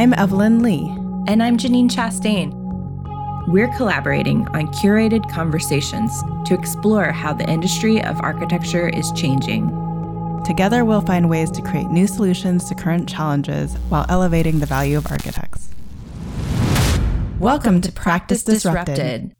I'm Evelyn Lee. And I'm Janine Chastain. We're collaborating on curated conversations to explore how the industry of architecture is changing. Together, we'll find ways to create new solutions to current challenges while elevating the value of architects. Welcome, Welcome to Practice, Practice Disrupted. Disrupted.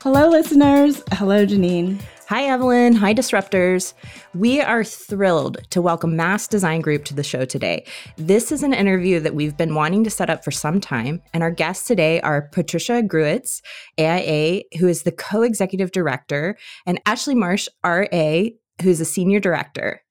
Hello, listeners. Hello, Janine. Hi, Evelyn. Hi, Disruptors. We are thrilled to welcome Mass Design Group to the show today. This is an interview that we've been wanting to set up for some time, and our guests today are Patricia Gruits, AIA, who is the co executive director, and Ashley Marsh, RA, who's a senior director.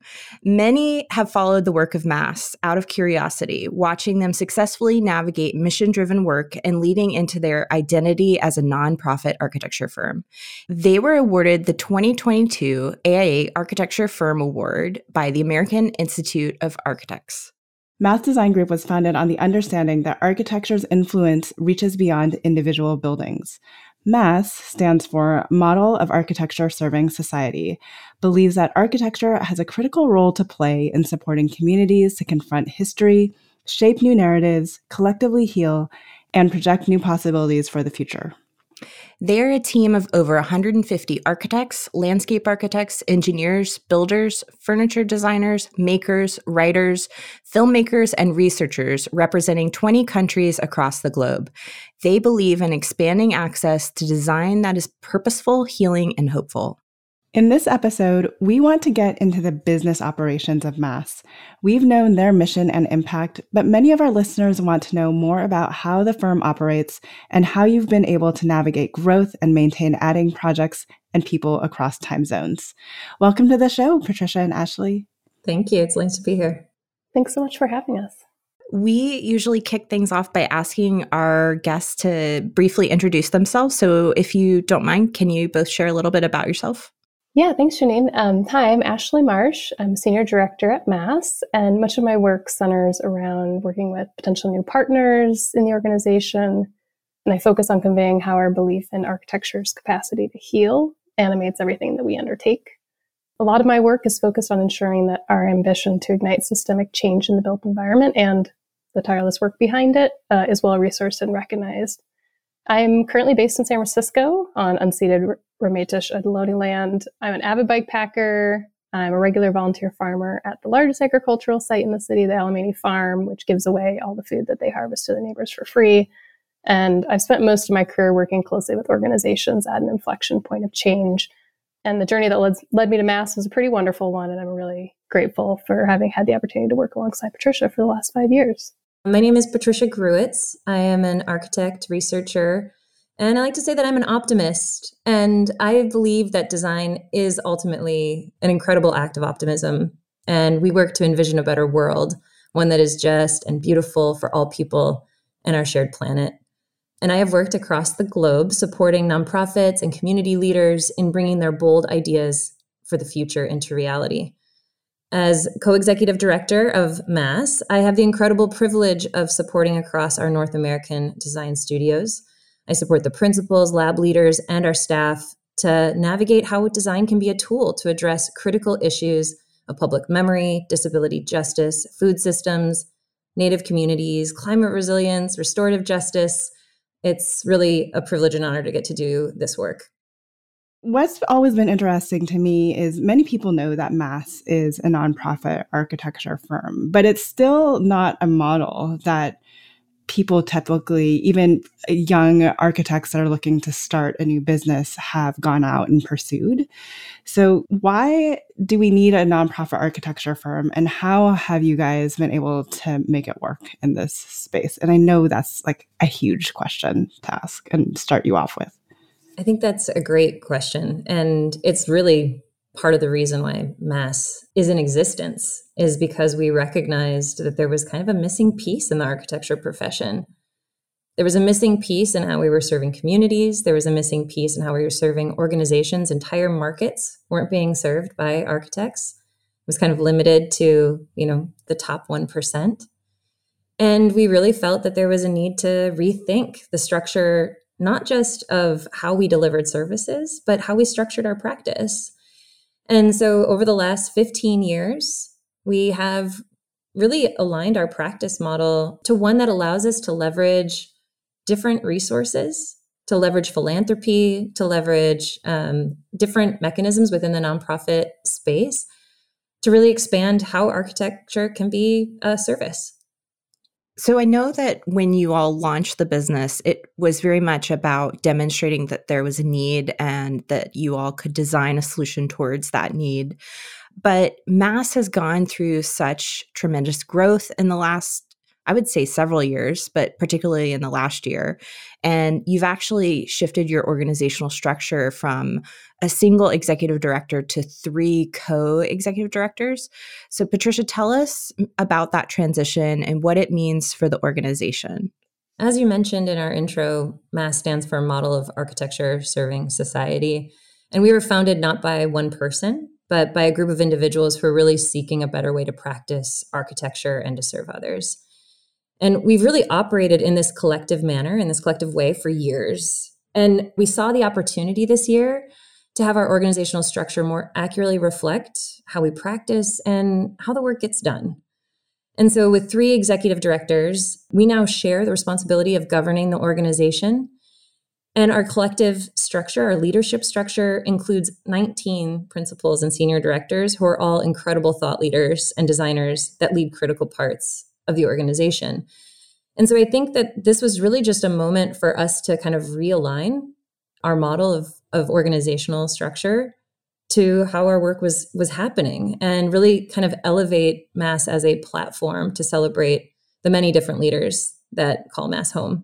Many have followed the work of Mass out of curiosity, watching them successfully navigate mission driven work and leading into their identity as a nonprofit architecture firm. They were awarded the 2022 AIA Architecture Firm Award by the American Institute of Architects. Mass Design Group was founded on the understanding that architecture's influence reaches beyond individual buildings. MASS stands for Model of Architecture Serving Society, believes that architecture has a critical role to play in supporting communities to confront history, shape new narratives, collectively heal, and project new possibilities for the future. They're a team of over 150 architects, landscape architects, engineers, builders, furniture designers, makers, writers, filmmakers, and researchers representing 20 countries across the globe. They believe in expanding access to design that is purposeful, healing, and hopeful. In this episode, we want to get into the business operations of Mass. We've known their mission and impact, but many of our listeners want to know more about how the firm operates and how you've been able to navigate growth and maintain adding projects and people across time zones. Welcome to the show, Patricia and Ashley. Thank you. It's nice to be here. Thanks so much for having us. We usually kick things off by asking our guests to briefly introduce themselves. So, if you don't mind, can you both share a little bit about yourself? Yeah, thanks, Janine. Um, hi, I'm Ashley Marsh. I'm Senior Director at Mass, and much of my work centers around working with potential new partners in the organization. And I focus on conveying how our belief in architecture's capacity to heal animates everything that we undertake. A lot of my work is focused on ensuring that our ambition to ignite systemic change in the built environment and the tireless work behind it uh, is well resourced and recognized. I'm currently based in San Francisco on unceded Ramaytush Ohlone land. I'm an avid bike packer. I'm a regular volunteer farmer at the largest agricultural site in the city, the Alemany Farm, which gives away all the food that they harvest to the neighbors for free. And I've spent most of my career working closely with organizations at an inflection point of change. And the journey that led, led me to Mass was a pretty wonderful one. And I'm really grateful for having had the opportunity to work alongside Patricia for the last five years. My name is Patricia Gruits. I am an architect, researcher, and I like to say that I'm an optimist. And I believe that design is ultimately an incredible act of optimism. And we work to envision a better world, one that is just and beautiful for all people and our shared planet. And I have worked across the globe supporting nonprofits and community leaders in bringing their bold ideas for the future into reality. As co executive director of MASS, I have the incredible privilege of supporting across our North American design studios. I support the principals, lab leaders, and our staff to navigate how design can be a tool to address critical issues of public memory, disability justice, food systems, Native communities, climate resilience, restorative justice. It's really a privilege and honor to get to do this work. What's always been interesting to me is many people know that Mass is a nonprofit architecture firm, but it's still not a model that people typically, even young architects that are looking to start a new business, have gone out and pursued. So, why do we need a nonprofit architecture firm, and how have you guys been able to make it work in this space? And I know that's like a huge question to ask and start you off with. I think that's a great question. And it's really part of the reason why mass is in existence is because we recognized that there was kind of a missing piece in the architecture profession. There was a missing piece in how we were serving communities. There was a missing piece in how we were serving organizations. Entire markets weren't being served by architects. It was kind of limited to, you know, the top 1%. And we really felt that there was a need to rethink the structure not just of how we delivered services, but how we structured our practice. And so over the last 15 years, we have really aligned our practice model to one that allows us to leverage different resources, to leverage philanthropy, to leverage um, different mechanisms within the nonprofit space to really expand how architecture can be a service. So I know that when you all launched the business, it was very much about demonstrating that there was a need and that you all could design a solution towards that need. But Mass has gone through such tremendous growth in the last I would say several years, but particularly in the last year. And you've actually shifted your organizational structure from a single executive director to three co executive directors. So, Patricia, tell us about that transition and what it means for the organization. As you mentioned in our intro, MASS stands for Model of Architecture Serving Society. And we were founded not by one person, but by a group of individuals who are really seeking a better way to practice architecture and to serve others. And we've really operated in this collective manner, in this collective way for years. And we saw the opportunity this year to have our organizational structure more accurately reflect how we practice and how the work gets done. And so, with three executive directors, we now share the responsibility of governing the organization. And our collective structure, our leadership structure, includes 19 principals and senior directors who are all incredible thought leaders and designers that lead critical parts of the organization. And so I think that this was really just a moment for us to kind of realign our model of, of organizational structure to how our work was was happening and really kind of elevate mass as a platform to celebrate the many different leaders that call mass home.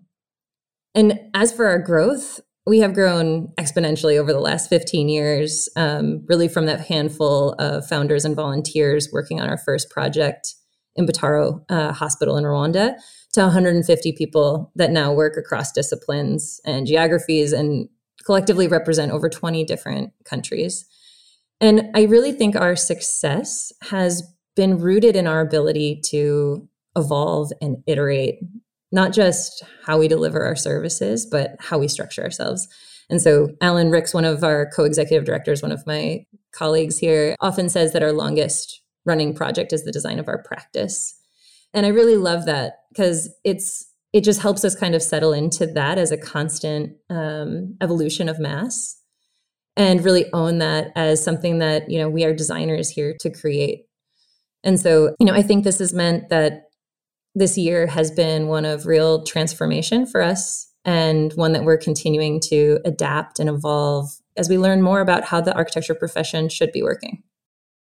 And as for our growth, we have grown exponentially over the last 15 years, um, really from that handful of founders and volunteers working on our first project in Butaro uh, Hospital in Rwanda to 150 people that now work across disciplines and geographies and collectively represent over 20 different countries. And I really think our success has been rooted in our ability to evolve and iterate, not just how we deliver our services, but how we structure ourselves. And so, Alan Ricks, one of our co executive directors, one of my colleagues here, often says that our longest running project is the design of our practice. And I really love that because it's it just helps us kind of settle into that as a constant um, evolution of mass and really own that as something that you know we are designers here to create and so you know i think this has meant that this year has been one of real transformation for us and one that we're continuing to adapt and evolve as we learn more about how the architecture profession should be working.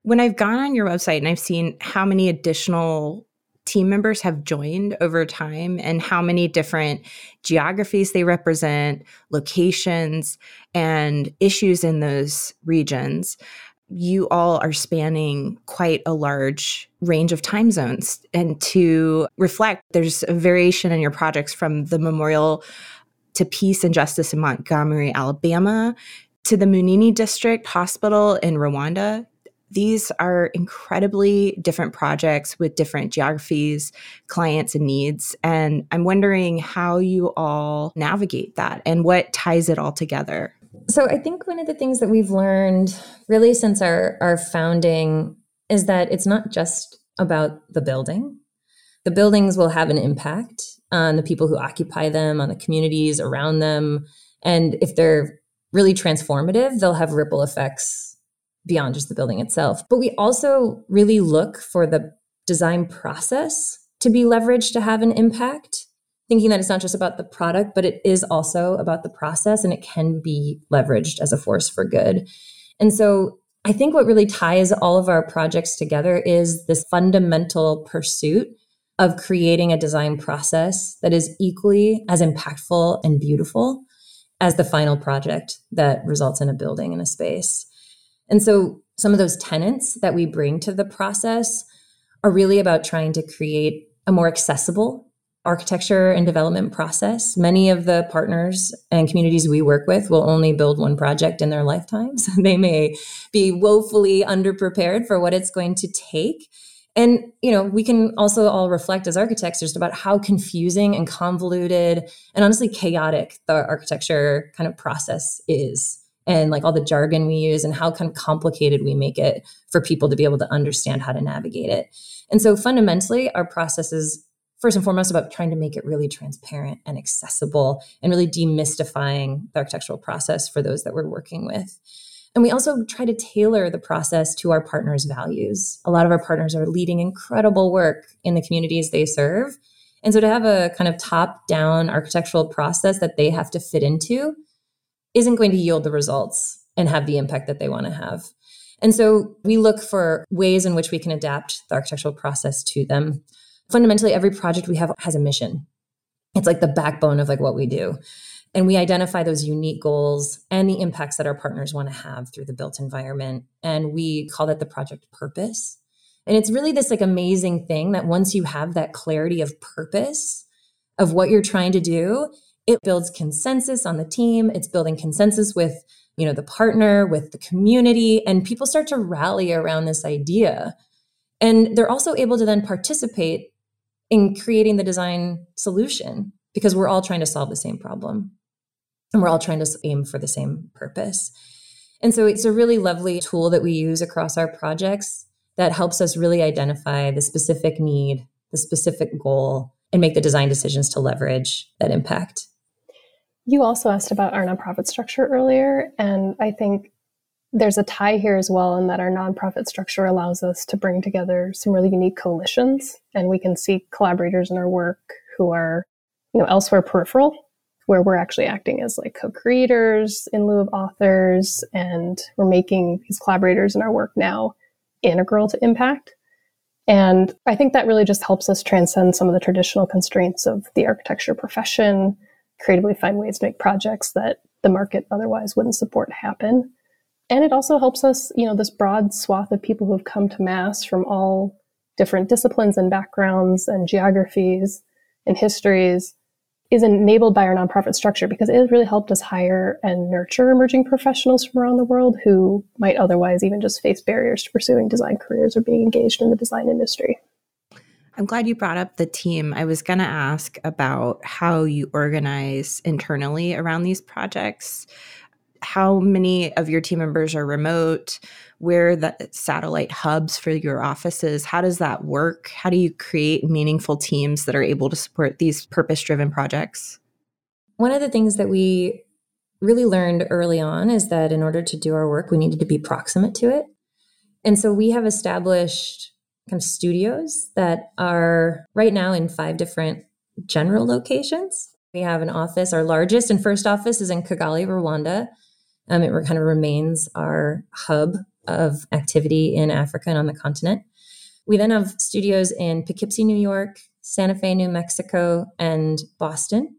When I've gone on your website and I've seen how many additional team members have joined over time and how many different geographies they represent, locations, and issues in those regions, you all are spanning quite a large range of time zones. And to reflect, there's a variation in your projects from the Memorial to Peace and Justice in Montgomery, Alabama, to the Munini District Hospital in Rwanda, these are incredibly different projects with different geographies, clients, and needs. And I'm wondering how you all navigate that and what ties it all together. So, I think one of the things that we've learned really since our, our founding is that it's not just about the building. The buildings will have an impact on the people who occupy them, on the communities around them. And if they're really transformative, they'll have ripple effects beyond just the building itself. But we also really look for the design process to be leveraged to have an impact, thinking that it's not just about the product, but it is also about the process and it can be leveraged as a force for good. And so I think what really ties all of our projects together is this fundamental pursuit of creating a design process that is equally as impactful and beautiful as the final project that results in a building and a space. And so some of those tenants that we bring to the process are really about trying to create a more accessible architecture and development process. Many of the partners and communities we work with will only build one project in their lifetimes. they may be woefully underprepared for what it's going to take. And you know, we can also all reflect as architects just about how confusing and convoluted and honestly chaotic the architecture kind of process is and like all the jargon we use and how kind of complicated we make it for people to be able to understand how to navigate it. And so fundamentally, our process is first and foremost about trying to make it really transparent and accessible and really demystifying the architectural process for those that we're working with. And we also try to tailor the process to our partners' values. A lot of our partners are leading incredible work in the communities they serve. And so to have a kind of top down architectural process that they have to fit into isn't going to yield the results and have the impact that they want to have. And so we look for ways in which we can adapt the architectural process to them. Fundamentally, every project we have has a mission. It's like the backbone of like what we do. And we identify those unique goals and the impacts that our partners want to have through the built environment. And we call that the project purpose. And it's really this like amazing thing that once you have that clarity of purpose of what you're trying to do, it builds consensus on the team. It's building consensus with, you know, the partner, with the community, and people start to rally around this idea. And they're also able to then participate in creating the design solution because we're all trying to solve the same problem and we're all trying to aim for the same purpose. And so it's a really lovely tool that we use across our projects that helps us really identify the specific need, the specific goal, and make the design decisions to leverage that impact. You also asked about our nonprofit structure earlier, and I think there's a tie here as well in that our nonprofit structure allows us to bring together some really unique coalitions, and we can see collaborators in our work who are, you know, elsewhere peripheral where we're actually acting as like co-creators in lieu of authors and we're making these collaborators in our work now integral to impact. And i think that really just helps us transcend some of the traditional constraints of the architecture profession creatively find ways to make projects that the market otherwise wouldn't support happen and it also helps us you know this broad swath of people who have come to mass from all different disciplines and backgrounds and geographies and histories is enabled by our nonprofit structure because it has really helped us hire and nurture emerging professionals from around the world who might otherwise even just face barriers to pursuing design careers or being engaged in the design industry. I'm glad you brought up the team. I was going to ask about how you organize internally around these projects. How many of your team members are remote? where the satellite hubs for your offices how does that work? How do you create meaningful teams that are able to support these purpose driven projects? One of the things that we really learned early on is that in order to do our work we needed to be proximate to it. And so we have established kind of studios that are right now in five different general locations. We have an office our largest and first office is in kigali rwanda um, it kind of remains our hub of activity in Africa and on the continent. We then have studios in Poughkeepsie, New York, Santa Fe, New Mexico, and Boston.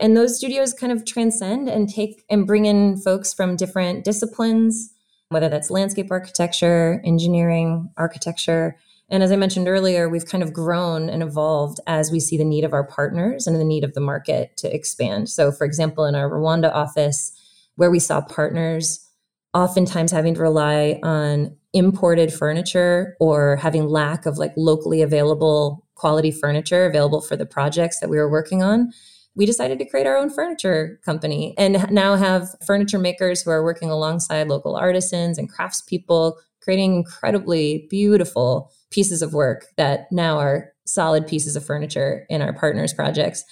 And those studios kind of transcend and take and bring in folks from different disciplines, whether that's landscape architecture, engineering, architecture. And as I mentioned earlier, we've kind of grown and evolved as we see the need of our partners and the need of the market to expand. So, for example, in our Rwanda office, where we saw partners oftentimes having to rely on imported furniture or having lack of like locally available quality furniture available for the projects that we were working on we decided to create our own furniture company and now have furniture makers who are working alongside local artisans and craftspeople creating incredibly beautiful pieces of work that now are solid pieces of furniture in our partners projects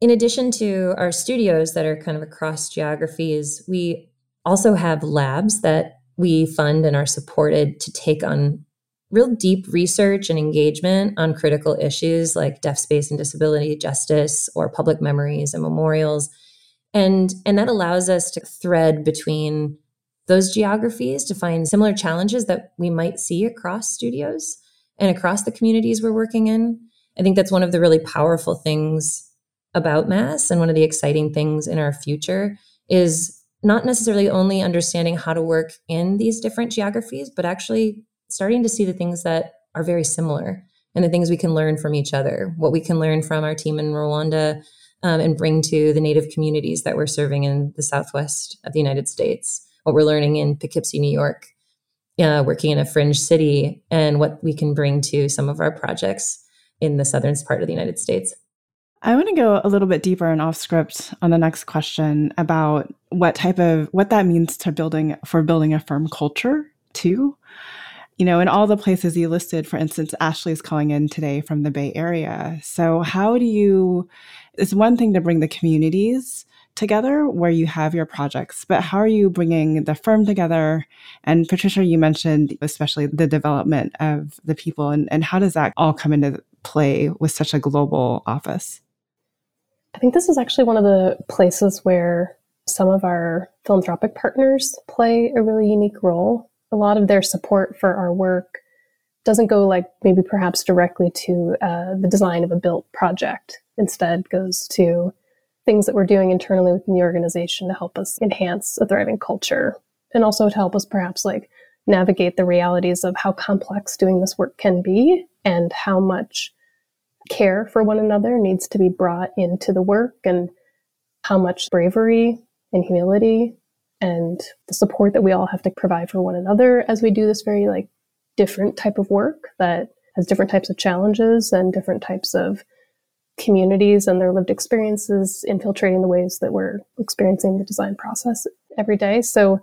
in addition to our studios that are kind of across geographies we also have labs that we fund and are supported to take on real deep research and engagement on critical issues like deaf space and disability justice or public memories and memorials. And and that allows us to thread between those geographies to find similar challenges that we might see across studios and across the communities we're working in. I think that's one of the really powerful things about mass and one of the exciting things in our future is not necessarily only understanding how to work in these different geographies, but actually starting to see the things that are very similar and the things we can learn from each other, what we can learn from our team in Rwanda um, and bring to the Native communities that we're serving in the Southwest of the United States, what we're learning in Poughkeepsie, New York, uh, working in a fringe city, and what we can bring to some of our projects in the southern part of the United States. I want to go a little bit deeper and off script on the next question about what type of what that means to building for building a firm culture too. You know, in all the places you listed, for instance, Ashley's calling in today from the Bay Area. So how do you it's one thing to bring the communities together where you have your projects, but how are you bringing the firm together? And Patricia, you mentioned especially the development of the people and, and how does that all come into play with such a global office? I think this is actually one of the places where some of our philanthropic partners play a really unique role. A lot of their support for our work doesn't go like maybe perhaps directly to uh, the design of a built project. Instead, goes to things that we're doing internally within the organization to help us enhance a thriving culture and also to help us perhaps like navigate the realities of how complex doing this work can be and how much care for one another needs to be brought into the work and how much bravery and humility and the support that we all have to provide for one another as we do this very like different type of work that has different types of challenges and different types of communities and their lived experiences infiltrating the ways that we're experiencing the design process every day. So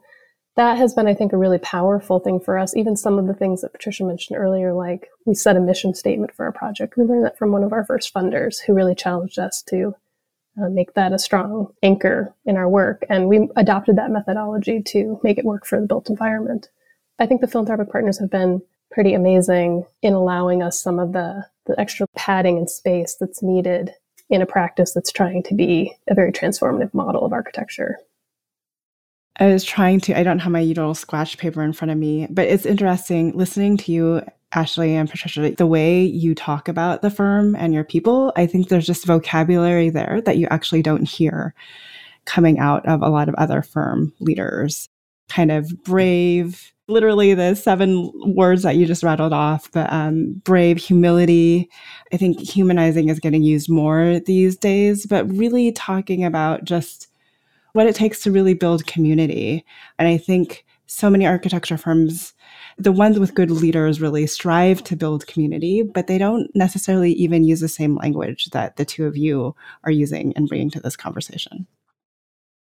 that has been, I think, a really powerful thing for us. Even some of the things that Patricia mentioned earlier, like we set a mission statement for our project. We learned that from one of our first funders who really challenged us to uh, make that a strong anchor in our work. And we adopted that methodology to make it work for the built environment. I think the philanthropic partners have been pretty amazing in allowing us some of the, the extra padding and space that's needed in a practice that's trying to be a very transformative model of architecture. I was trying to, I don't have my little scratch paper in front of me, but it's interesting listening to you, Ashley and Patricia, the way you talk about the firm and your people. I think there's just vocabulary there that you actually don't hear coming out of a lot of other firm leaders. Kind of brave, literally the seven words that you just rattled off, but um, brave, humility. I think humanizing is getting used more these days, but really talking about just what it takes to really build community. And I think so many architecture firms, the ones with good leaders really strive to build community, but they don't necessarily even use the same language that the two of you are using and bringing to this conversation.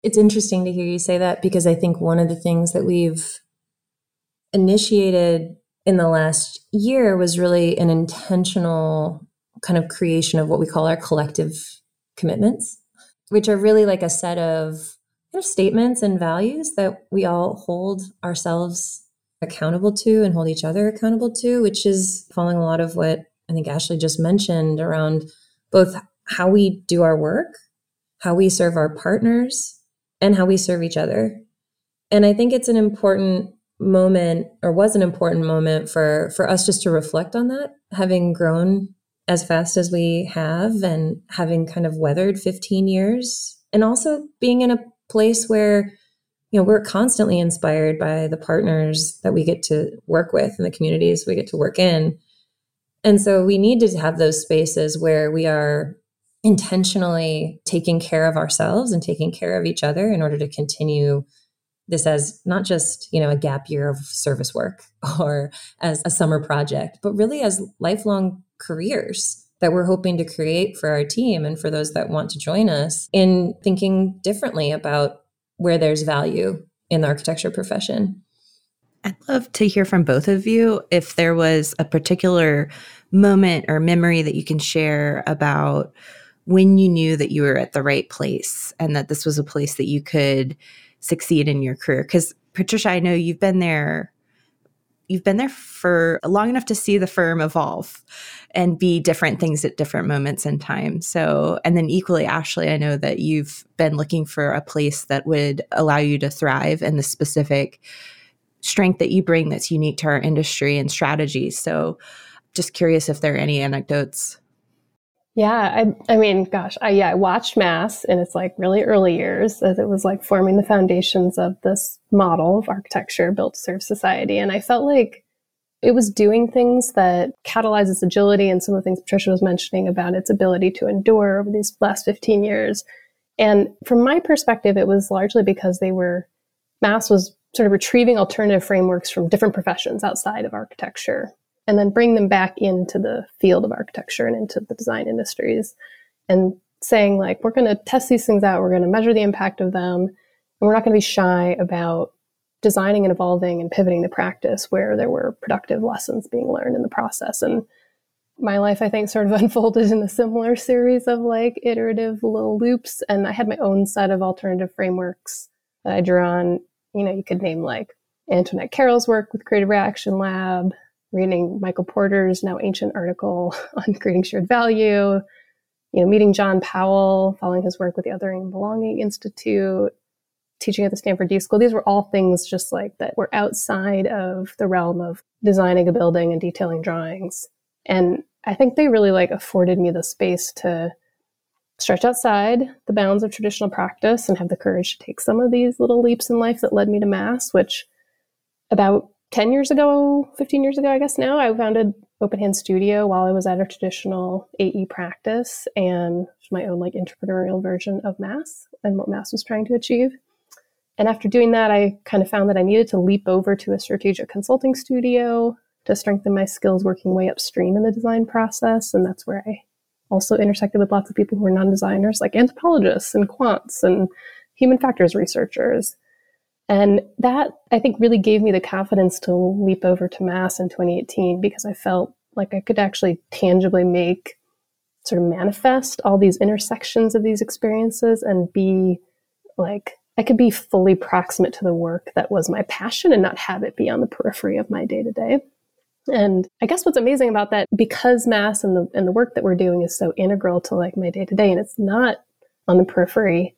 It's interesting to hear you say that because I think one of the things that we've initiated in the last year was really an intentional kind of creation of what we call our collective commitments, which are really like a set of of statements and values that we all hold ourselves accountable to and hold each other accountable to, which is following a lot of what I think Ashley just mentioned around both how we do our work, how we serve our partners, and how we serve each other. And I think it's an important moment or was an important moment for for us just to reflect on that having grown as fast as we have and having kind of weathered 15 years and also being in a place where you know we're constantly inspired by the partners that we get to work with and the communities we get to work in. And so we need to have those spaces where we are intentionally taking care of ourselves and taking care of each other in order to continue this as not just you know a gap year of service work or as a summer project but really as lifelong careers that we're hoping to create for our team and for those that want to join us in thinking differently about where there's value in the architecture profession. I'd love to hear from both of you if there was a particular moment or memory that you can share about when you knew that you were at the right place and that this was a place that you could succeed in your career. Because, Patricia, I know you've been there you've been there for long enough to see the firm evolve and be different things at different moments in time. So, and then equally, Ashley, I know that you've been looking for a place that would allow you to thrive and the specific strength that you bring that's unique to our industry and strategy. So, just curious if there are any anecdotes yeah, I, I mean, gosh, I yeah, I watched Mass in its like really early years as it was like forming the foundations of this model of architecture built to serve society, and I felt like it was doing things that catalyzes agility and some of the things Patricia was mentioning about its ability to endure over these last 15 years. And from my perspective, it was largely because they were Mass was sort of retrieving alternative frameworks from different professions outside of architecture and then bring them back into the field of architecture and into the design industries. And saying like we're going to test these things out, we're going to measure the impact of them, and we're not going to be shy about designing and evolving and pivoting the practice where there were productive lessons being learned in the process. And my life, I think, sort of unfolded in a similar series of like iterative little loops. And I had my own set of alternative frameworks that I drew on. You know, you could name like Antoinette Carroll's work with Creative Reaction Lab, reading Michael Porter's now ancient article on creating shared value, you know, meeting John Powell, following his work with the Othering and Belonging Institute, teaching at the Stanford D School. These were all things just like that were outside of the realm of designing a building and detailing drawings. And I think they really like afforded me the space to stretch outside the bounds of traditional practice and have the courage to take some of these little leaps in life that led me to mass, which about 10 years ago, 15 years ago, I guess now, I founded Open Hand Studio while I was at a traditional AE practice and my own like entrepreneurial version of Mass and what Mass was trying to achieve. And after doing that, I kind of found that I needed to leap over to a strategic consulting studio to strengthen my skills working way upstream in the design process. And that's where I also intersected with lots of people who were non designers, like anthropologists and quants and human factors researchers. And that I think really gave me the confidence to leap over to Mass in 2018 because I felt like I could actually tangibly make sort of manifest all these intersections of these experiences and be like I could be fully proximate to the work that was my passion and not have it be on the periphery of my day to day. And I guess what's amazing about that, because mass and the and the work that we're doing is so integral to like my day to day, and it's not on the periphery,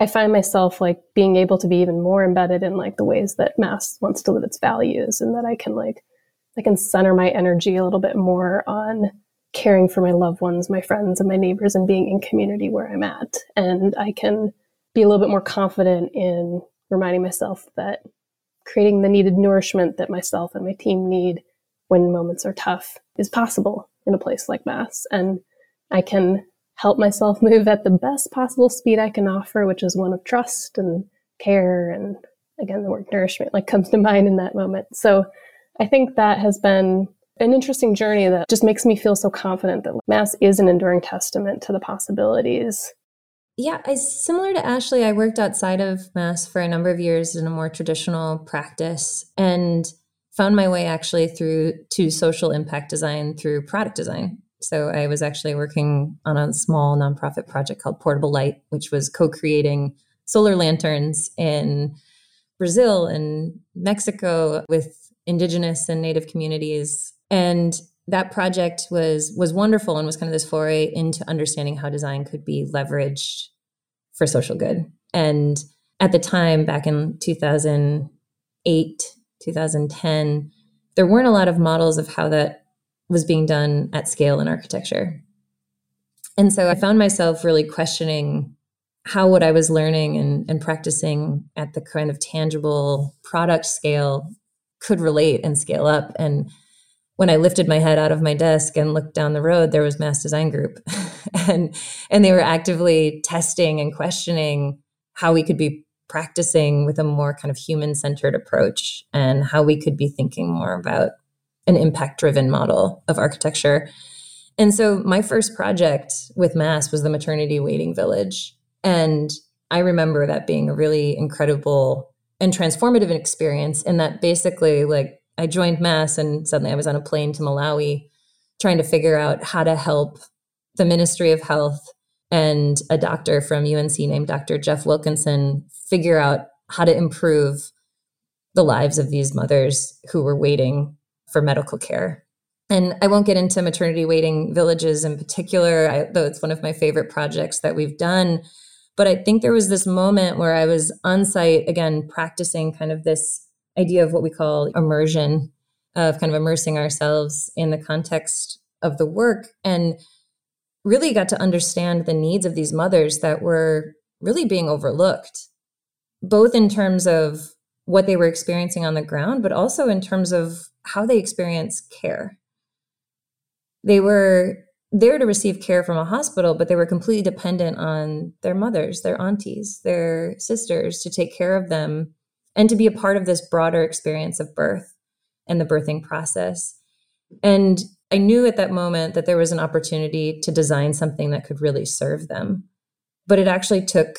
I find myself like being able to be even more embedded in like the ways that mass wants to live its values and that I can like I can center my energy a little bit more on caring for my loved ones, my friends and my neighbors and being in community where I'm at. And I can be a little bit more confident in reminding myself that creating the needed nourishment that myself and my team need when moments are tough is possible in a place like Mass. And I can help myself move at the best possible speed I can offer, which is one of trust and care. And again, the word nourishment like comes to mind in that moment. So I think that has been an interesting journey that just makes me feel so confident that Mass is an enduring testament to the possibilities. Yeah, I similar to Ashley, I worked outside of Mass for a number of years in a more traditional practice and found my way actually through to social impact design through product design. So I was actually working on a small nonprofit project called Portable Light, which was co-creating solar lanterns in Brazil and Mexico with indigenous and native communities. And that project was was wonderful and was kind of this foray into understanding how design could be leveraged for social good. And at the time back in 2008, 2010, there weren't a lot of models of how that was being done at scale in architecture. And so I found myself really questioning how what I was learning and, and practicing at the kind of tangible product scale could relate and scale up. And when I lifted my head out of my desk and looked down the road, there was Mass Design Group. and and they were actively testing and questioning how we could be practicing with a more kind of human-centered approach and how we could be thinking more about an impact driven model of architecture. And so my first project with Mass was the maternity waiting village. And I remember that being a really incredible and transformative experience. And that basically, like, I joined Mass and suddenly I was on a plane to Malawi trying to figure out how to help the Ministry of Health and a doctor from UNC named Dr. Jeff Wilkinson figure out how to improve the lives of these mothers who were waiting for medical care. And I won't get into maternity waiting villages in particular, I, though it's one of my favorite projects that we've done. But I think there was this moment where I was on site, again, practicing kind of this idea of what we call immersion, of kind of immersing ourselves in the context of the work, and really got to understand the needs of these mothers that were really being overlooked, both in terms of what they were experiencing on the ground, but also in terms of how they experience care. They were there to receive care from a hospital, but they were completely dependent on their mothers, their aunties, their sisters to take care of them and to be a part of this broader experience of birth and the birthing process. And I knew at that moment that there was an opportunity to design something that could really serve them. But it actually took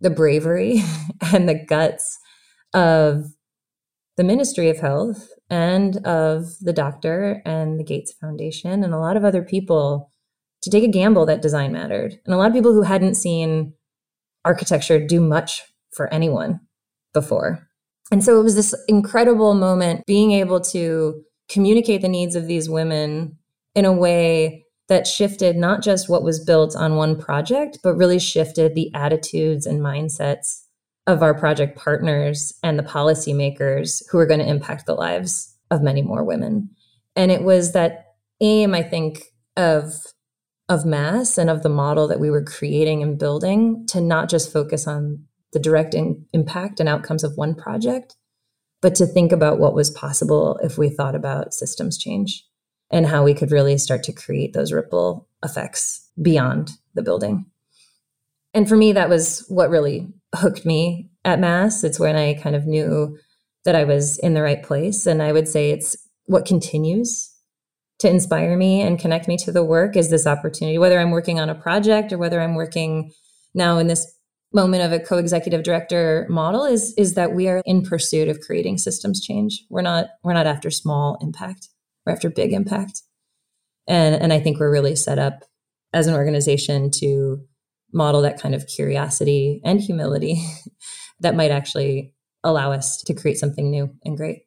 the bravery and the guts of the Ministry of Health and of the doctor and the Gates Foundation and a lot of other people to take a gamble that design mattered. And a lot of people who hadn't seen architecture do much for anyone before. And so it was this incredible moment being able to communicate the needs of these women in a way that shifted not just what was built on one project, but really shifted the attitudes and mindsets of our project partners and the policymakers who are going to impact the lives of many more women. And it was that aim, I think, of of mass and of the model that we were creating and building to not just focus on the direct in, impact and outcomes of one project, but to think about what was possible if we thought about systems change and how we could really start to create those ripple effects beyond the building. And for me, that was what really hooked me at Mass. It's when I kind of knew that I was in the right place. And I would say it's what continues to inspire me and connect me to the work is this opportunity, whether I'm working on a project or whether I'm working now in this moment of a co-executive director model is is that we are in pursuit of creating systems change. We're not we're not after small impact. We're after big impact. And and I think we're really set up as an organization to model that kind of curiosity and humility that might actually allow us to create something new and great.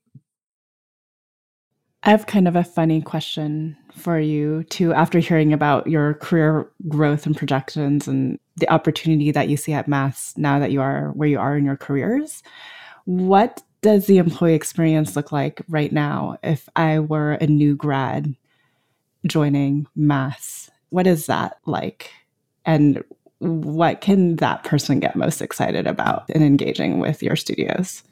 I have kind of a funny question for you too after hearing about your career growth and projections and the opportunity that you see at Mass now that you are where you are in your careers. What does the employee experience look like right now if I were a new grad joining Mass? What is that like? And what can that person get most excited about in engaging with your studios?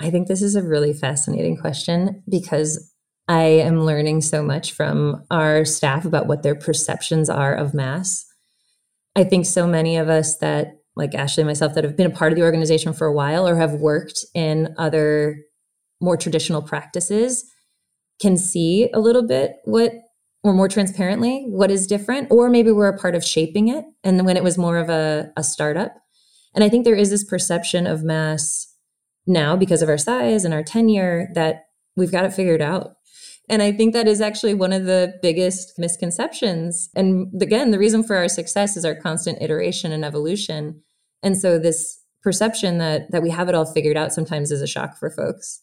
I think this is a really fascinating question because I am learning so much from our staff about what their perceptions are of mass. I think so many of us that, like Ashley and myself, that have been a part of the organization for a while or have worked in other more traditional practices can see a little bit what or more transparently what is different or maybe we're a part of shaping it and when it was more of a, a startup and i think there is this perception of mass now because of our size and our tenure that we've got it figured out. And I think that is actually one of the biggest misconceptions. And again, the reason for our success is our constant iteration and evolution. And so this perception that that we have it all figured out sometimes is a shock for folks.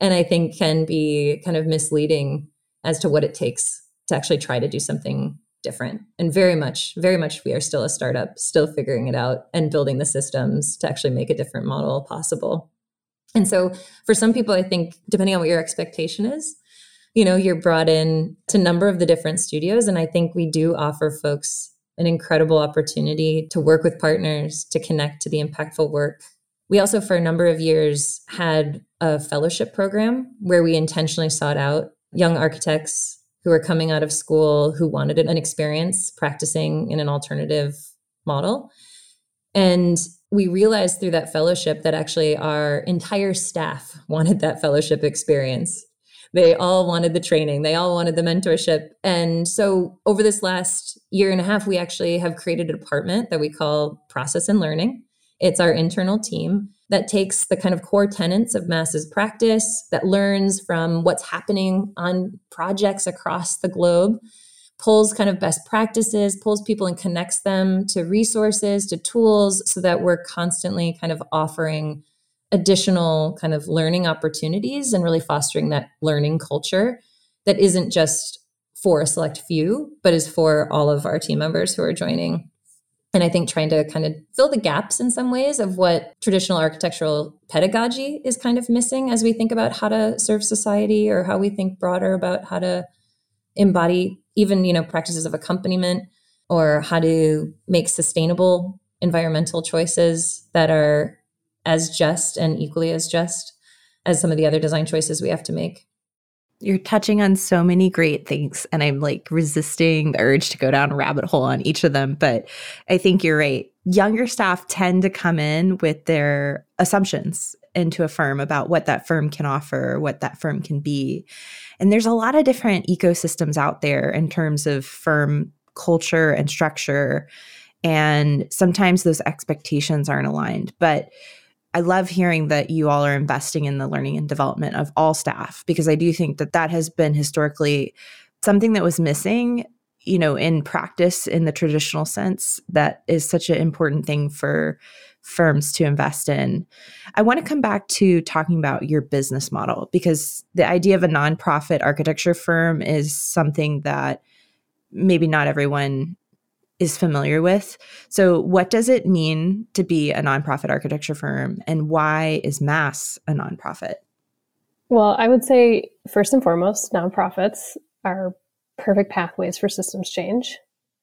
And I think can be kind of misleading as to what it takes to actually try to do something different. And very much, very much we are still a startup, still figuring it out and building the systems to actually make a different model possible. And so for some people, I think depending on what your expectation is, you know, you're brought in to a number of the different studios. And I think we do offer folks an incredible opportunity to work with partners, to connect to the impactful work. We also, for a number of years, had a fellowship program where we intentionally sought out young architects who were coming out of school who wanted an experience practicing in an alternative model. And we realized through that fellowship that actually our entire staff wanted that fellowship experience. They all wanted the training, they all wanted the mentorship. And so, over this last year and a half, we actually have created a department that we call Process and Learning. It's our internal team that takes the kind of core tenets of Mass's practice, that learns from what's happening on projects across the globe pulls kind of best practices, pulls people and connects them to resources, to tools, so that we're constantly kind of offering additional kind of learning opportunities and really fostering that learning culture that isn't just for a select few, but is for all of our team members who are joining. And I think trying to kind of fill the gaps in some ways of what traditional architectural pedagogy is kind of missing as we think about how to serve society or how we think broader about how to embody even you know practices of accompaniment or how to make sustainable environmental choices that are as just and equally as just as some of the other design choices we have to make. You're touching on so many great things, and I'm like resisting the urge to go down a rabbit hole on each of them. But I think you're right. Younger staff tend to come in with their assumptions into a firm about what that firm can offer, what that firm can be. And there's a lot of different ecosystems out there in terms of firm culture and structure. And sometimes those expectations aren't aligned. But I love hearing that you all are investing in the learning and development of all staff because I do think that that has been historically something that was missing you know in practice in the traditional sense that is such an important thing for firms to invest in. I want to come back to talking about your business model because the idea of a nonprofit architecture firm is something that maybe not everyone is familiar with so what does it mean to be a nonprofit architecture firm and why is mass a nonprofit well i would say first and foremost nonprofits are perfect pathways for systems change,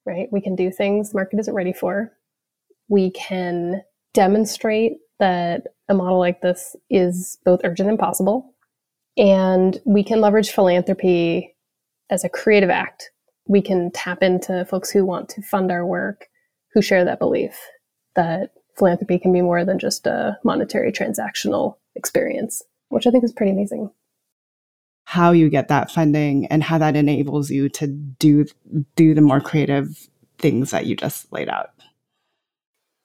right? We can do things the market isn't ready for. We can demonstrate that a model like this is both urgent and possible. And we can leverage philanthropy as a creative act. We can tap into folks who want to fund our work, who share that belief that philanthropy can be more than just a monetary transactional experience, which I think is pretty amazing how you get that funding and how that enables you to do do the more creative things that you just laid out.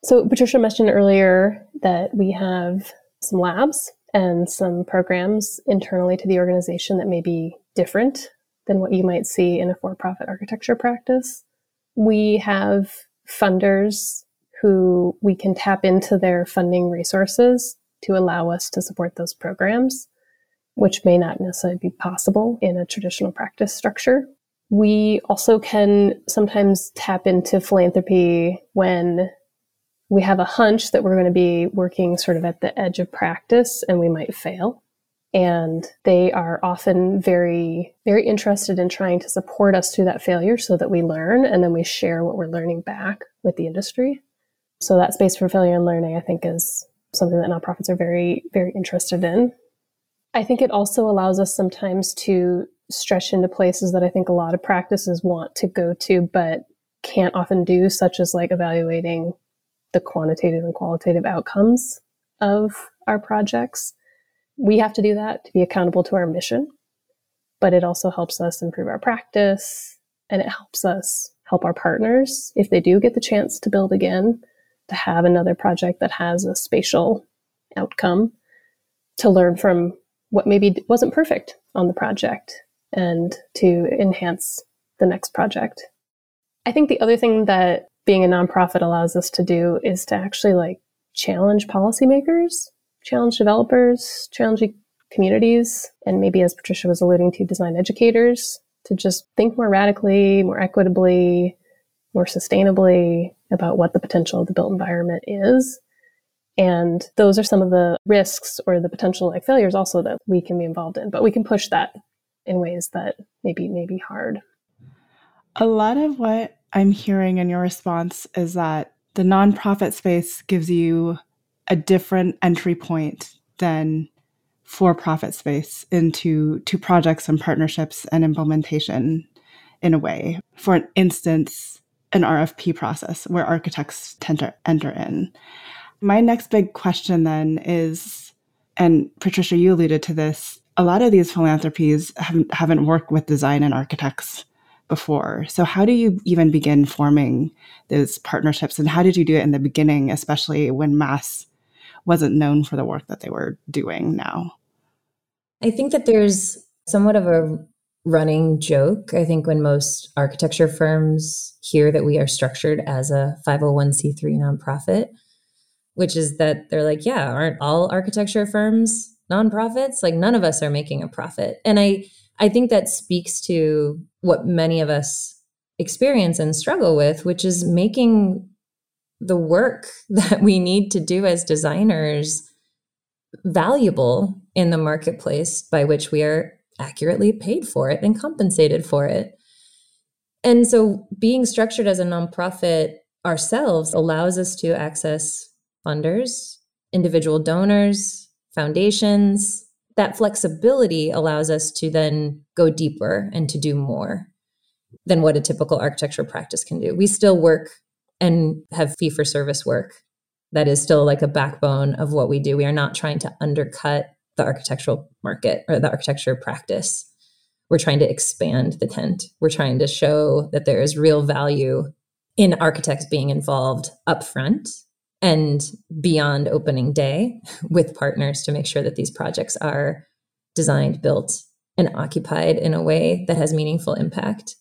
So Patricia mentioned earlier that we have some labs and some programs internally to the organization that may be different than what you might see in a for-profit architecture practice. We have funders who we can tap into their funding resources to allow us to support those programs which may not necessarily be possible in a traditional practice structure. We also can sometimes tap into philanthropy when we have a hunch that we're going to be working sort of at the edge of practice and we might fail. And they are often very, very interested in trying to support us through that failure so that we learn and then we share what we're learning back with the industry. So that space for failure and learning, I think, is something that nonprofits are very, very interested in. I think it also allows us sometimes to stretch into places that I think a lot of practices want to go to, but can't often do, such as like evaluating the quantitative and qualitative outcomes of our projects. We have to do that to be accountable to our mission, but it also helps us improve our practice and it helps us help our partners if they do get the chance to build again, to have another project that has a spatial outcome, to learn from what maybe wasn't perfect on the project and to enhance the next project. I think the other thing that being a nonprofit allows us to do is to actually like challenge policymakers, challenge developers, challenge communities, and maybe as Patricia was alluding to, design educators to just think more radically, more equitably, more sustainably about what the potential of the built environment is and those are some of the risks or the potential like failures also that we can be involved in. But we can push that in ways that maybe may be hard. A lot of what I'm hearing in your response is that the nonprofit space gives you a different entry point than for-profit space into to projects and partnerships and implementation in a way. For instance, an RFP process where architects tend to enter in. My next big question then is, and Patricia, you alluded to this, a lot of these philanthropies haven't, haven't worked with design and architects before. So, how do you even begin forming those partnerships? And how did you do it in the beginning, especially when Mass wasn't known for the work that they were doing now? I think that there's somewhat of a running joke. I think when most architecture firms hear that we are structured as a 501c3 nonprofit, which is that they're like, yeah, aren't all architecture firms nonprofits? Like none of us are making a profit. And I I think that speaks to what many of us experience and struggle with, which is making the work that we need to do as designers valuable in the marketplace by which we are accurately paid for it and compensated for it. And so being structured as a nonprofit ourselves allows us to access funders, individual donors, foundations. That flexibility allows us to then go deeper and to do more than what a typical architecture practice can do. We still work and have fee for service work That is still like a backbone of what we do. We are not trying to undercut the architectural market or the architecture practice. We're trying to expand the tent. We're trying to show that there is real value in architects being involved upfront and beyond opening day with partners to make sure that these projects are designed, built, and occupied in a way that has meaningful impact.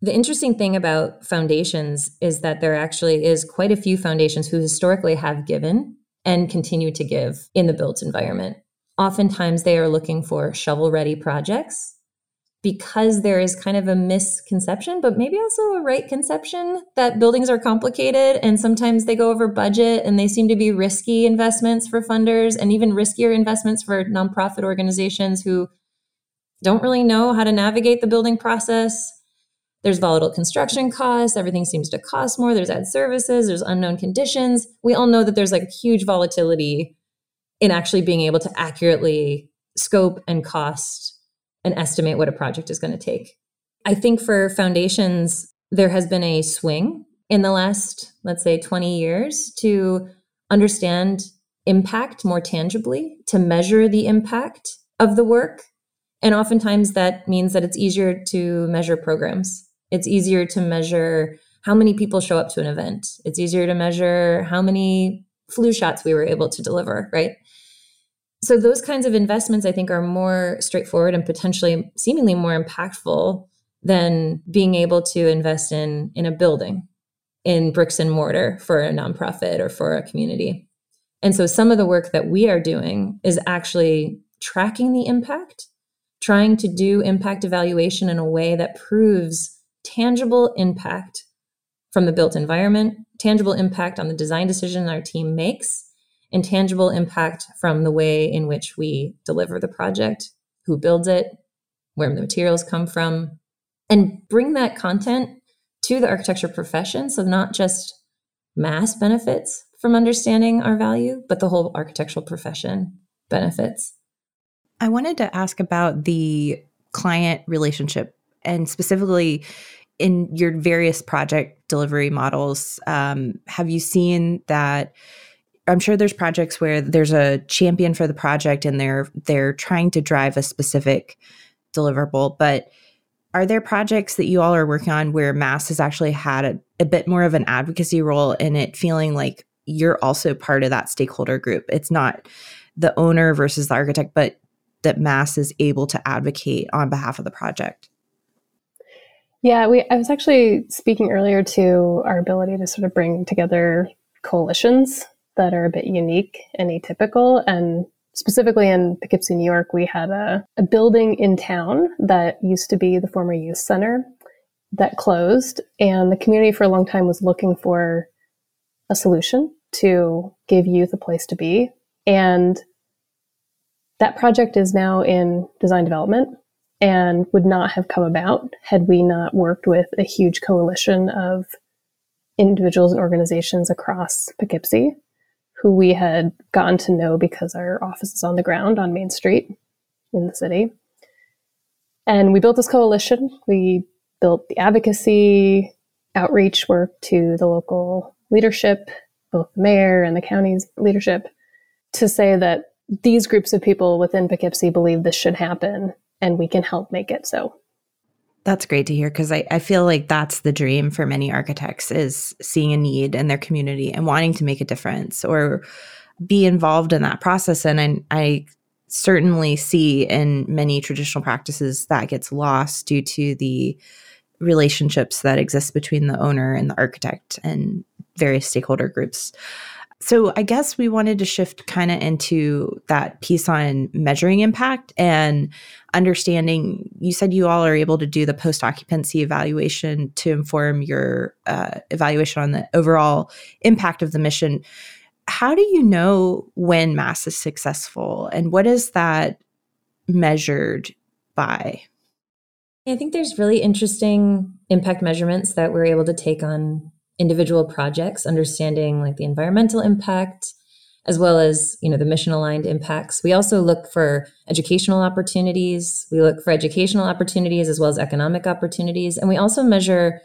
The interesting thing about foundations is that there actually is quite a few foundations who historically have given and continue to give in the built environment. Oftentimes, they are looking for shovel ready projects because there is kind of a misconception, but maybe also a right conception that buildings are complicated and sometimes they go over budget and they seem to be risky investments for funders and even riskier investments for nonprofit organizations who don't really know how to navigate the building process. There's volatile construction costs. Everything seems to cost more. There's ad services. There's unknown conditions. We all know that there's like huge volatility in actually being able to accurately scope and cost and estimate what a project is going to take. I think for foundations, there has been a swing in the last, let's say, 20 years to understand impact more tangibly, to measure the impact of the work. And oftentimes that means that it's easier to measure programs. It's easier to measure how many people show up to an event. It's easier to measure how many flu shots we were able to deliver, right? So those kinds of investments I think are more straightforward and potentially seemingly more impactful than being able to invest in in a building in bricks and mortar for a nonprofit or for a community. And so some of the work that we are doing is actually tracking the impact, trying to do impact evaluation in a way that proves tangible impact from the built environment, tangible impact on the design decision our team makes, and tangible impact from the way in which we deliver the project, who builds it, where the materials come from, and bring that content to the architecture profession. So, not just Mass benefits from understanding our value, but the whole architectural profession benefits. I wanted to ask about the client relationship and specifically in your various project delivery models. Um, have you seen that? I'm sure there's projects where there's a champion for the project and they're they're trying to drive a specific deliverable, but are there projects that you all are working on where Mass has actually had a, a bit more of an advocacy role in it feeling like you're also part of that stakeholder group? It's not the owner versus the architect, but that Mass is able to advocate on behalf of the project. Yeah, we I was actually speaking earlier to our ability to sort of bring together coalitions that are a bit unique and atypical. And specifically in Poughkeepsie, New York, we had a, a building in town that used to be the former youth center that closed. And the community for a long time was looking for a solution to give youth a place to be. And that project is now in design development and would not have come about had we not worked with a huge coalition of individuals and organizations across Poughkeepsie who we had gotten to know because our office is on the ground on Main Street in the city. And we built this coalition. We built the advocacy, outreach work to the local leadership, both the mayor and the county's leadership, to say that these groups of people within Poughkeepsie believe this should happen and we can help make it so. That's great to hear because I, I feel like that's the dream for many architects is seeing a need in their community and wanting to make a difference or be involved in that process. And I, I certainly see in many traditional practices that gets lost due to the relationships that exist between the owner and the architect and various stakeholder groups. So I guess we wanted to shift kind of into that piece on measuring impact and understanding. You said you all are able to do the post occupancy evaluation to inform your uh, evaluation on the overall impact of the mission. How do you know when mass is successful and what is that measured by? I think there's really interesting impact measurements that we're able to take on individual projects, understanding like the environmental impact as well as you know the mission aligned impacts. We also look for educational opportunities. We look for educational opportunities as well as economic opportunities, and we also measure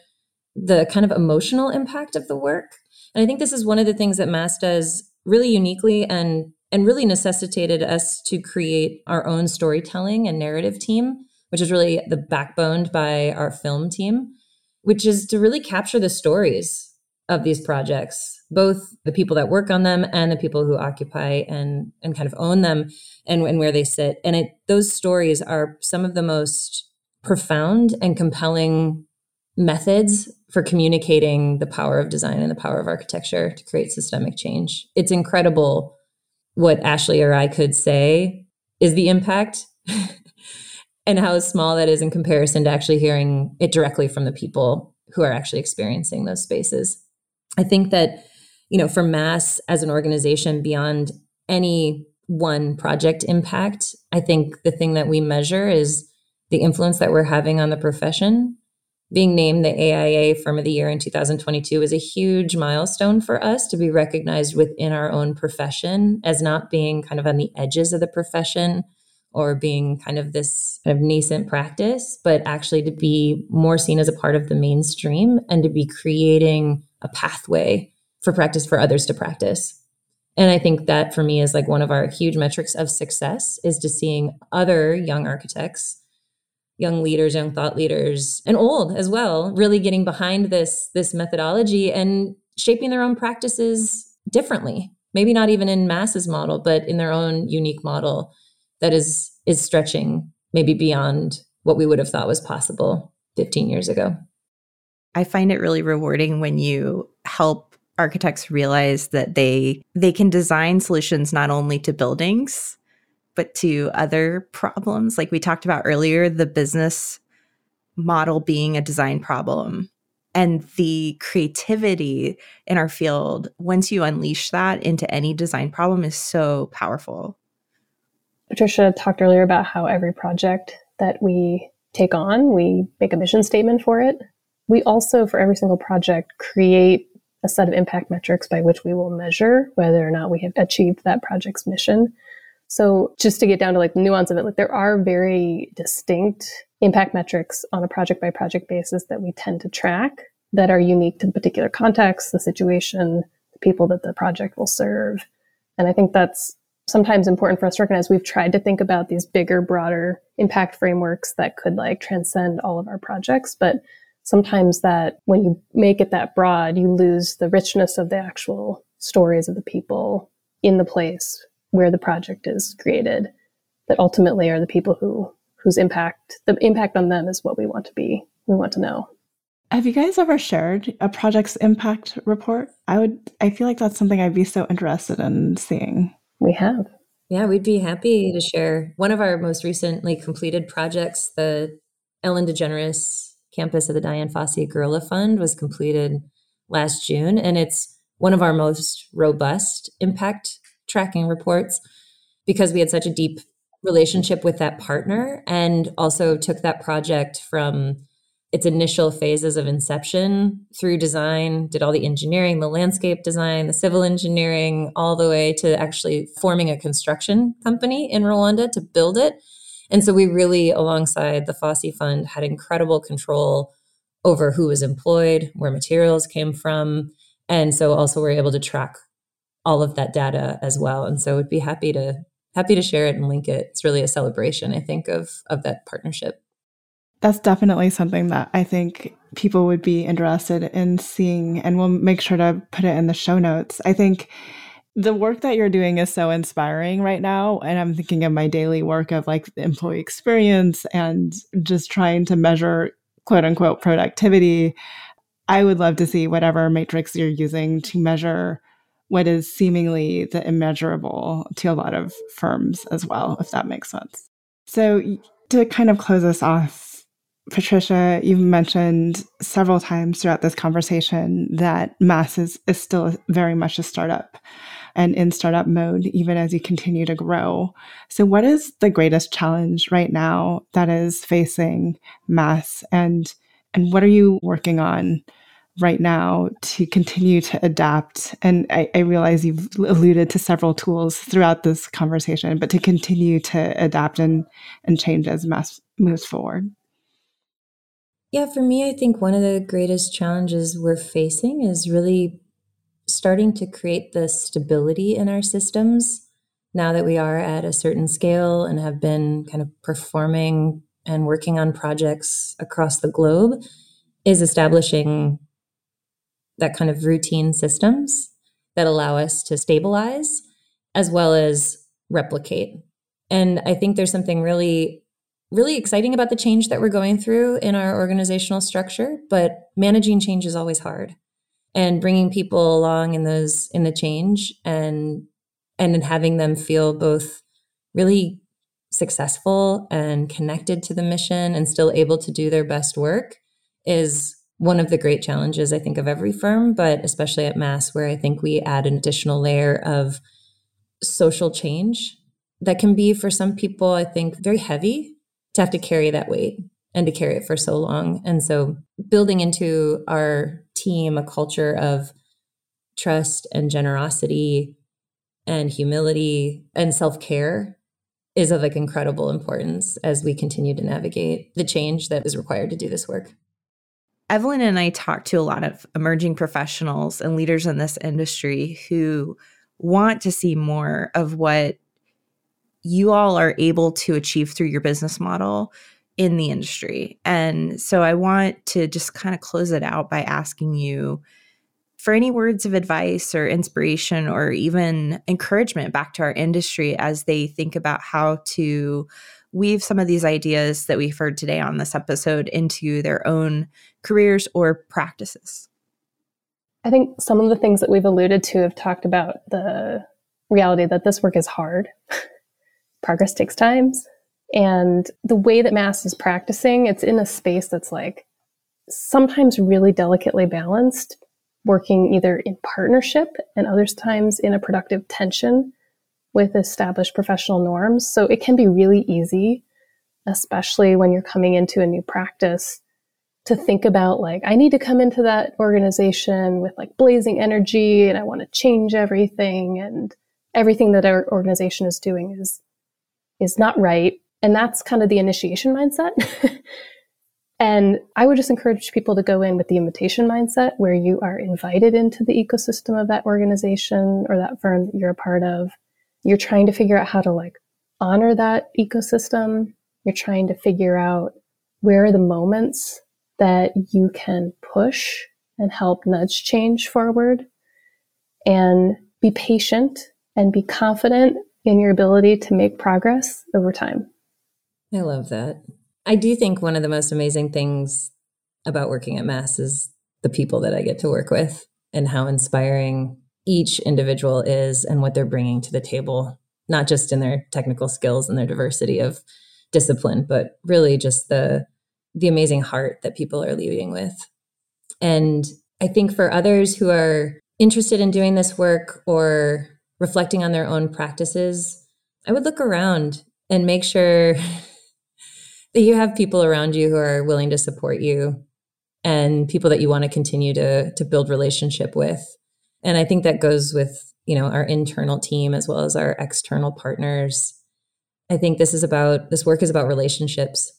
the kind of emotional impact of the work And I think this is one of the things that Mass does really uniquely and and really necessitated us to create our own storytelling and narrative team, which is really the backboned by our film team, which is to really capture the stories of these projects, both the people that work on them and the people who occupy and and kind of own them and, and where they sit. And it those stories are some of the most profound and compelling methods for communicating the power of design and the power of architecture to create systemic change. It's incredible what Ashley or I could say is the impact and how small that is in comparison to actually hearing it directly from the people who are actually experiencing those spaces. I think that, you know, for Mass as an organization, beyond any one project impact, I think the thing that we measure is the influence that we're having on the profession. Being named the AIA Firm of the Year in 2022 is a huge milestone for us to be recognized within our own profession as not being kind of on the edges of the profession or being kind of this kind of nascent practice, but actually to be more seen as a part of the mainstream and to be creating a pathway for practice for others to practice. And I think that for me is like one of our huge metrics of success is to seeing other young architects, young leaders, young thought leaders, and old as well, really getting behind this this methodology and shaping their own practices differently. Maybe not even in masses model, but in their own unique model that is is stretching maybe beyond what we would have thought was possible 15 years ago. I find it really rewarding when you help architects realize that they they can design solutions not only to buildings but to other problems. Like we talked about earlier the business model being a design problem and the creativity in our field. Once you unleash that into any design problem is so powerful patricia talked earlier about how every project that we take on we make a mission statement for it we also, for every single project, create a set of impact metrics by which we will measure whether or not we have achieved that project's mission. So just to get down to like the nuance of it, like there are very distinct impact metrics on a project by project basis that we tend to track that are unique to the particular context, the situation, the people that the project will serve. And I think that's sometimes important for us to recognize. We've tried to think about these bigger, broader impact frameworks that could like transcend all of our projects, but sometimes that when you make it that broad, you lose the richness of the actual stories of the people in the place where the project is created that ultimately are the people who whose impact the impact on them is what we want to be we want to know have you guys ever shared a project's impact report i would i feel like that's something i'd be so interested in seeing we have. Yeah we'd be happy to share one of our most recently completed projects the ellen degeneres campus of the Dian Fossey Gorilla Fund was completed last June, and it's one of our most robust impact tracking reports because we had such a deep relationship with that partner and also took that project from its initial phases of inception through design, did all the engineering, the landscape design, the civil engineering, all the way to actually forming a construction company in Rwanda to build it and so we really, alongside the Fossey Fund, had incredible control over who was employed, where materials came from. And so also we're able to track all of that data as well. And so we'd be happy to happy to share it and link it. It's really a celebration, I think, of of that partnership. That's definitely something that I think people would be interested in seeing, and we'll make sure to put it in the show notes. I think the work that you're doing is so inspiring right now and i'm thinking of my daily work of like employee experience and just trying to measure quote unquote productivity i would love to see whatever matrix you're using to measure what is seemingly the immeasurable to a lot of firms as well if that makes sense so to kind of close us off Patricia, you've mentioned several times throughout this conversation that Mass is, is still very much a startup and in startup mode, even as you continue to grow. So, what is the greatest challenge right now that is facing Mass, and and what are you working on right now to continue to adapt? And I, I realize you've alluded to several tools throughout this conversation, but to continue to adapt and and change as Mass moves forward. Yeah, for me, I think one of the greatest challenges we're facing is really starting to create the stability in our systems now that we are at a certain scale and have been kind of performing and working on projects across the globe is establishing that kind of routine systems that allow us to stabilize as well as replicate. And I think there's something really, really exciting about the change that we're going through in our organizational structure, but managing change is always hard. And bringing people along in those in the change and and having them feel both really successful and connected to the mission and still able to do their best work is one of the great challenges I think of every firm, but especially at Mass, where I think we add an additional layer of social change that can be for some people, I think, very heavy to have to carry that weight and to carry it for so long. And so building into our team a culture of trust and generosity and humility and self-care is of like incredible importance as we continue to navigate the change that is required to do this work. Evelyn and I talk to a lot of emerging professionals and leaders in this industry who want to see more of what you all are able to achieve through your business model in the industry. And so I want to just kind of close it out by asking you for any words of advice or inspiration or even encouragement back to our industry as they think about how to weave some of these ideas that we've heard today on this episode into their own careers or practices? I think some of the things that we've alluded to have talked about the reality that this work is hard. Progress takes time. And the way that Mass is practicing, it's in a space that's like sometimes really delicately balanced working either in partnership and other times in a productive tension with established professional norms. So it can be really easy, especially when you're coming into a new practice, to think about like, I need to come into that organization with like blazing energy and I want to change everything and everything that our organization is doing is is not right. And that's kind of the initiation mindset. And I would just encourage people to go in with the invitation mindset where you are invited into the ecosystem of that organization or that firm that you're a part of. You're trying to figure out how to like honor that ecosystem. You're trying to figure out where are the moments that you can push and help nudge change forward and be patient and be confident in your ability to make progress over time. I love that. I do think one of the most amazing things about working at Mass is the people that I get to work with and how inspiring each individual is and what they're bringing to the table, not just in their technical skills and their diversity of discipline, but really just the the amazing heart that people are leaving with. And I think for others who are interested in doing this work or reflecting on their own practices, I would look around and make sure that you have people around you who are willing to support you and people that you want to continue to to build relationship with. And i think that goes with you know our internal team as well as our external partners. I think this is about this work is about relationships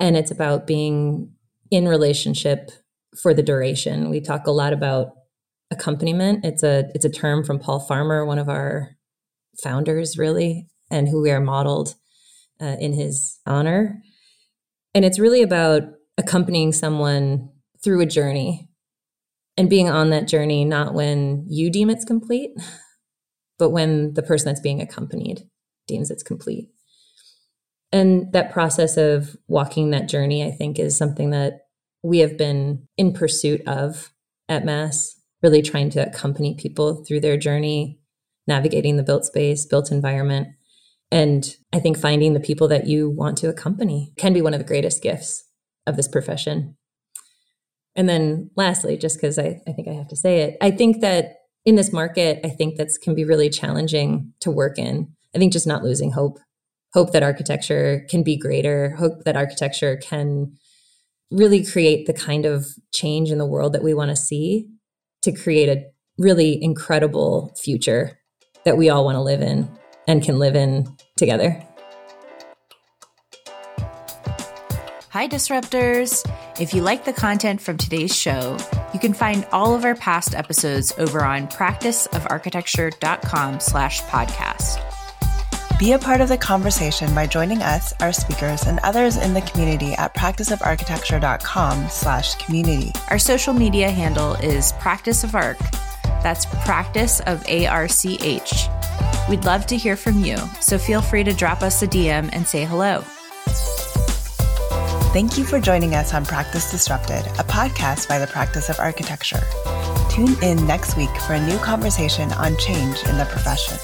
and it's about being in relationship for the duration. We talk a lot about accompaniment. It's a it's a term from paul farmer one of our founders really and who we are modeled uh, in his honor. And it's really about accompanying someone through a journey and being on that journey, not when you deem it's complete, but when the person that's being accompanied deems it's complete. And that process of walking that journey, I think, is something that we have been in pursuit of at Mass, really trying to accompany people through their journey, navigating the built space, built environment. And I think finding the people that you want to accompany can be one of the greatest gifts of this profession. And then lastly, just because I, I think I have to say it, I think that in this market, I think that's can be really challenging to work in. I think just not losing hope, hope that architecture can be greater, hope that architecture can really create the kind of change in the world that we want to see to create a really incredible future that we all want to live in and can live in together. Hi, Disruptors. If you like the content from today's show, You can find all of our past episodes over on practiceofarchitecture.com slash podcast. Be a part of the conversation by joining us, our speakers, and others in the community at practiceofarchitecture.com slash community. Our social media handle is Practice of Arch. That's Practice of A-R-C-H. We'd love to hear from you, so feel free to drop us a DM and say hello. Thank you for joining us on Practice Disrupted, a podcast by the Practice of Architecture. Tune in next week for a new conversation on change in the profession.